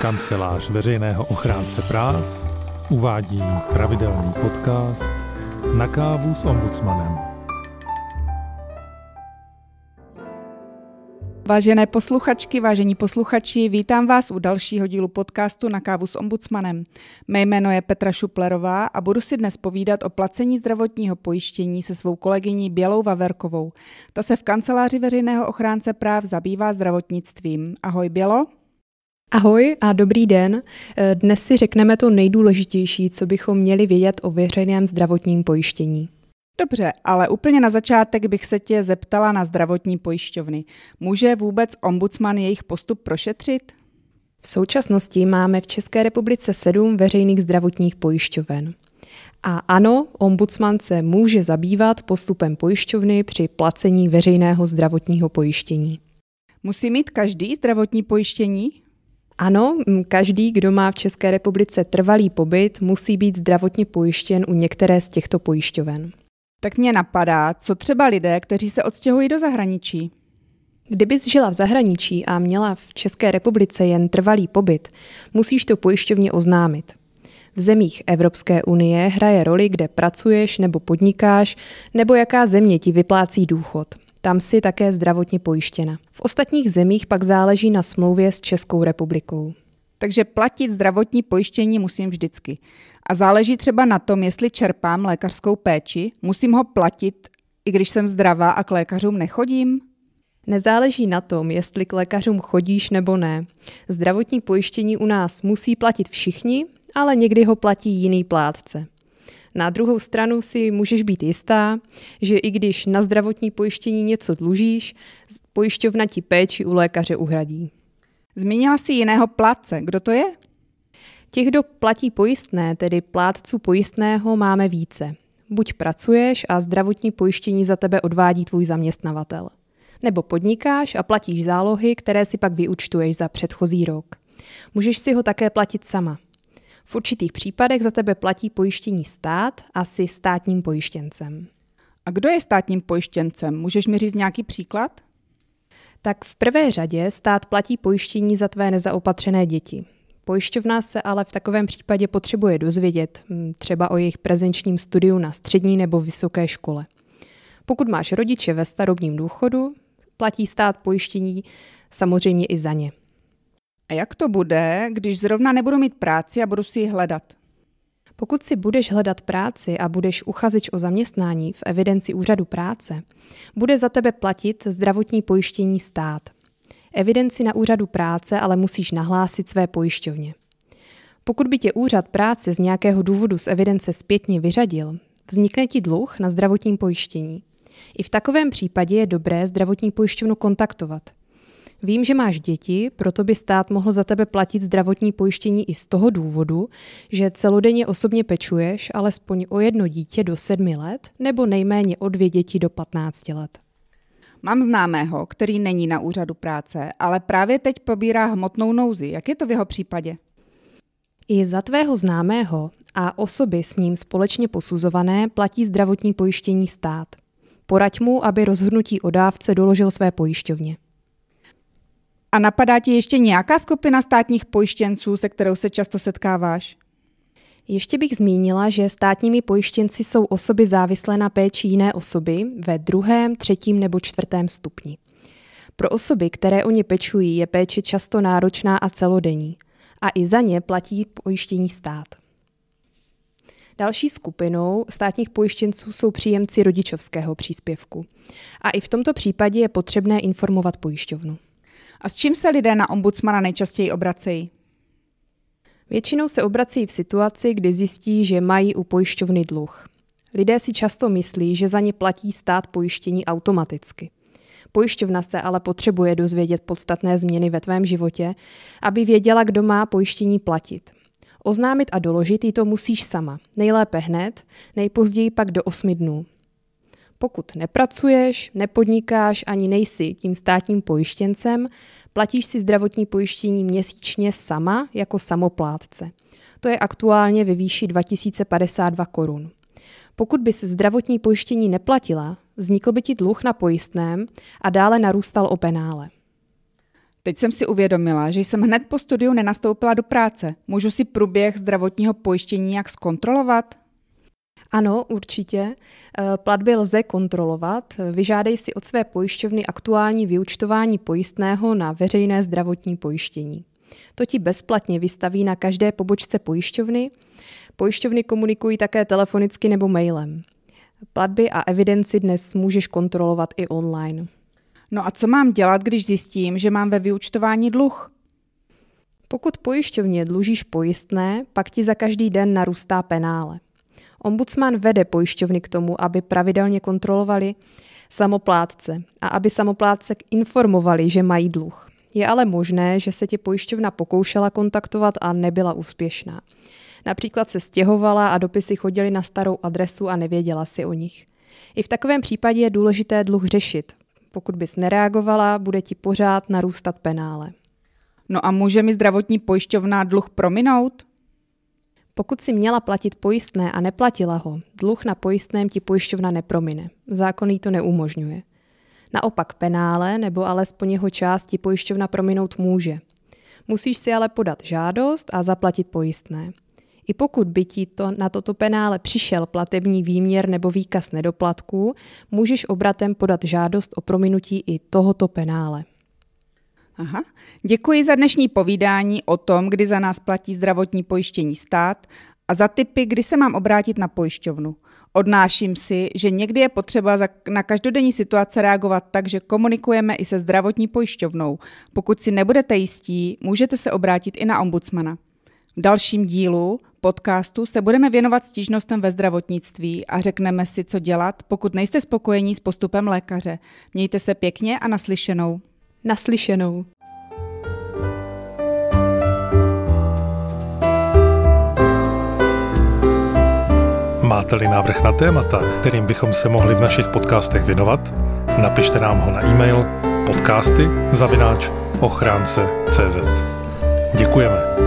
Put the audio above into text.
Kancelář veřejného ochránce práv uvádí pravidelný podcast Na kávu s ombudsmanem. Vážené posluchačky, vážení posluchači, vítám vás u dalšího dílu podcastu Na kávu s ombudsmanem. Mé jméno je Petra Šuplerová a budu si dnes povídat o placení zdravotního pojištění se svou kolegyní Bělou Vaverkovou. Ta se v kanceláři veřejného ochránce práv zabývá zdravotnictvím. Ahoj Bělo. Ahoj a dobrý den. Dnes si řekneme to nejdůležitější, co bychom měli vědět o veřejném zdravotním pojištění. Dobře, ale úplně na začátek bych se tě zeptala na zdravotní pojišťovny. Může vůbec ombudsman jejich postup prošetřit? V současnosti máme v České republice sedm veřejných zdravotních pojišťoven. A ano, ombudsman se může zabývat postupem pojišťovny při placení veřejného zdravotního pojištění. Musí mít každý zdravotní pojištění? Ano, každý, kdo má v České republice trvalý pobyt, musí být zdravotně pojištěn u některé z těchto pojišťoven. Tak mě napadá, co třeba lidé, kteří se odstěhují do zahraničí. Kdybys žila v zahraničí a měla v České republice jen trvalý pobyt, musíš to pojišťovně oznámit. V zemích Evropské unie hraje roli, kde pracuješ nebo podnikáš, nebo jaká země ti vyplácí důchod. Tam si také zdravotně pojištěna. V ostatních zemích pak záleží na smlouvě s Českou republikou. Takže platit zdravotní pojištění musím vždycky. A záleží třeba na tom, jestli čerpám lékařskou péči, musím ho platit, i když jsem zdravá a k lékařům nechodím? Nezáleží na tom, jestli k lékařům chodíš nebo ne. Zdravotní pojištění u nás musí platit všichni, ale někdy ho platí jiný plátce. Na druhou stranu si můžeš být jistá, že i když na zdravotní pojištění něco dlužíš, pojišťovna ti péči u lékaře uhradí. Zmínila si jiného plátce. Kdo to je? Těch, kdo platí pojistné, tedy plátců pojistného, máme více. Buď pracuješ a zdravotní pojištění za tebe odvádí tvůj zaměstnavatel. Nebo podnikáš a platíš zálohy, které si pak vyučtuješ za předchozí rok. Můžeš si ho také platit sama. V určitých případech za tebe platí pojištění stát a jsi státním pojištěncem. A kdo je státním pojištěncem? Můžeš mi říct nějaký příklad? Tak v prvé řadě stát platí pojištění za tvé nezaopatřené děti. Pojišťovna se ale v takovém případě potřebuje dozvědět hm, třeba o jejich prezenčním studiu na střední nebo vysoké škole. Pokud máš rodiče ve starobním důchodu, platí stát pojištění samozřejmě i za ně. A jak to bude, když zrovna nebudu mít práci a budu si ji hledat? Pokud si budeš hledat práci a budeš uchazeč o zaměstnání v evidenci úřadu práce, bude za tebe platit zdravotní pojištění stát. Evidenci na úřadu práce ale musíš nahlásit své pojišťovně. Pokud by tě úřad práce z nějakého důvodu z evidence zpětně vyřadil, vznikne ti dluh na zdravotním pojištění. I v takovém případě je dobré zdravotní pojišťovnu kontaktovat. Vím, že máš děti, proto by stát mohl za tebe platit zdravotní pojištění i z toho důvodu, že celodenně osobně pečuješ alespoň o jedno dítě do sedmi let nebo nejméně o dvě děti do 15 let. Mám známého, který není na úřadu práce, ale právě teď pobírá hmotnou nouzi. Jak je to v jeho případě? I za tvého známého a osoby s ním společně posuzované platí zdravotní pojištění stát. Poraď mu, aby rozhodnutí o dávce doložil své pojišťovně. A napadá ti ještě nějaká skupina státních pojištěnců, se kterou se často setkáváš? Ještě bych zmínila, že státními pojištěnci jsou osoby závislé na péči jiné osoby ve druhém, třetím nebo čtvrtém stupni. Pro osoby, které o ně pečují, je péče často náročná a celodenní a i za ně platí pojištění stát. Další skupinou státních pojištěnců jsou příjemci rodičovského příspěvku. A i v tomto případě je potřebné informovat pojišťovnu. A s čím se lidé na ombudsmana nejčastěji obracejí? Většinou se obrací v situaci, kdy zjistí, že mají u pojišťovny dluh. Lidé si často myslí, že za ně platí stát pojištění automaticky. Pojišťovna se ale potřebuje dozvědět podstatné změny ve tvém životě, aby věděla, kdo má pojištění platit. Oznámit a doložit jí to musíš sama, nejlépe hned, nejpozději pak do 8 dnů. Pokud nepracuješ, nepodnikáš ani nejsi tím státním pojištěncem, platíš si zdravotní pojištění měsíčně sama jako samoplátce. To je aktuálně ve výši 2052 korun. Pokud by se zdravotní pojištění neplatila, vznikl by ti dluh na pojistném a dále narůstal o penále. Teď jsem si uvědomila, že jsem hned po studiu nenastoupila do práce. Můžu si průběh zdravotního pojištění jak zkontrolovat? Ano, určitě. Eh, platby lze kontrolovat. Vyžádej si od své pojišťovny aktuální vyučtování pojistného na veřejné zdravotní pojištění. To ti bezplatně vystaví na každé pobočce pojišťovny. Pojišťovny komunikují také telefonicky nebo mailem. Platby a evidenci dnes můžeš kontrolovat i online. No a co mám dělat, když zjistím, že mám ve vyučtování dluh? Pokud pojišťovně dlužíš pojistné, pak ti za každý den narůstá penále. Ombudsman vede pojišťovny k tomu, aby pravidelně kontrolovali samoplátce a aby samoplátce informovali, že mají dluh. Je ale možné, že se tě pojišťovna pokoušela kontaktovat a nebyla úspěšná. Například se stěhovala a dopisy chodily na starou adresu a nevěděla si o nich. I v takovém případě je důležité dluh řešit. Pokud bys nereagovala, bude ti pořád narůstat penále. No a může mi zdravotní pojišťovna dluh prominout? Pokud si měla platit pojistné a neplatila ho, dluh na pojistném ti pojišťovna nepromine. Zákon jí to neumožňuje. Naopak penále nebo alespoň jeho části pojišťovna prominout může. Musíš si ale podat žádost a zaplatit pojistné. I pokud by ti to na toto penále přišel platební výměr nebo výkaz nedoplatků, můžeš obratem podat žádost o prominutí i tohoto penále. Aha. Děkuji za dnešní povídání o tom, kdy za nás platí zdravotní pojištění stát a za typy, kdy se mám obrátit na pojišťovnu. Odnáším si, že někdy je potřeba na každodenní situace reagovat tak, že komunikujeme i se zdravotní pojišťovnou. Pokud si nebudete jistí, můžete se obrátit i na ombudsmana. V dalším dílu podcastu se budeme věnovat stížnostem ve zdravotnictví a řekneme si, co dělat, pokud nejste spokojení s postupem lékaře. Mějte se pěkně a naslyšenou. Naslyšenou. Máte-li návrh na témata, kterým bychom se mohli v našich podcastech věnovat, napište nám ho na e-mail podcasty zavináč ochránce.cz. Děkujeme.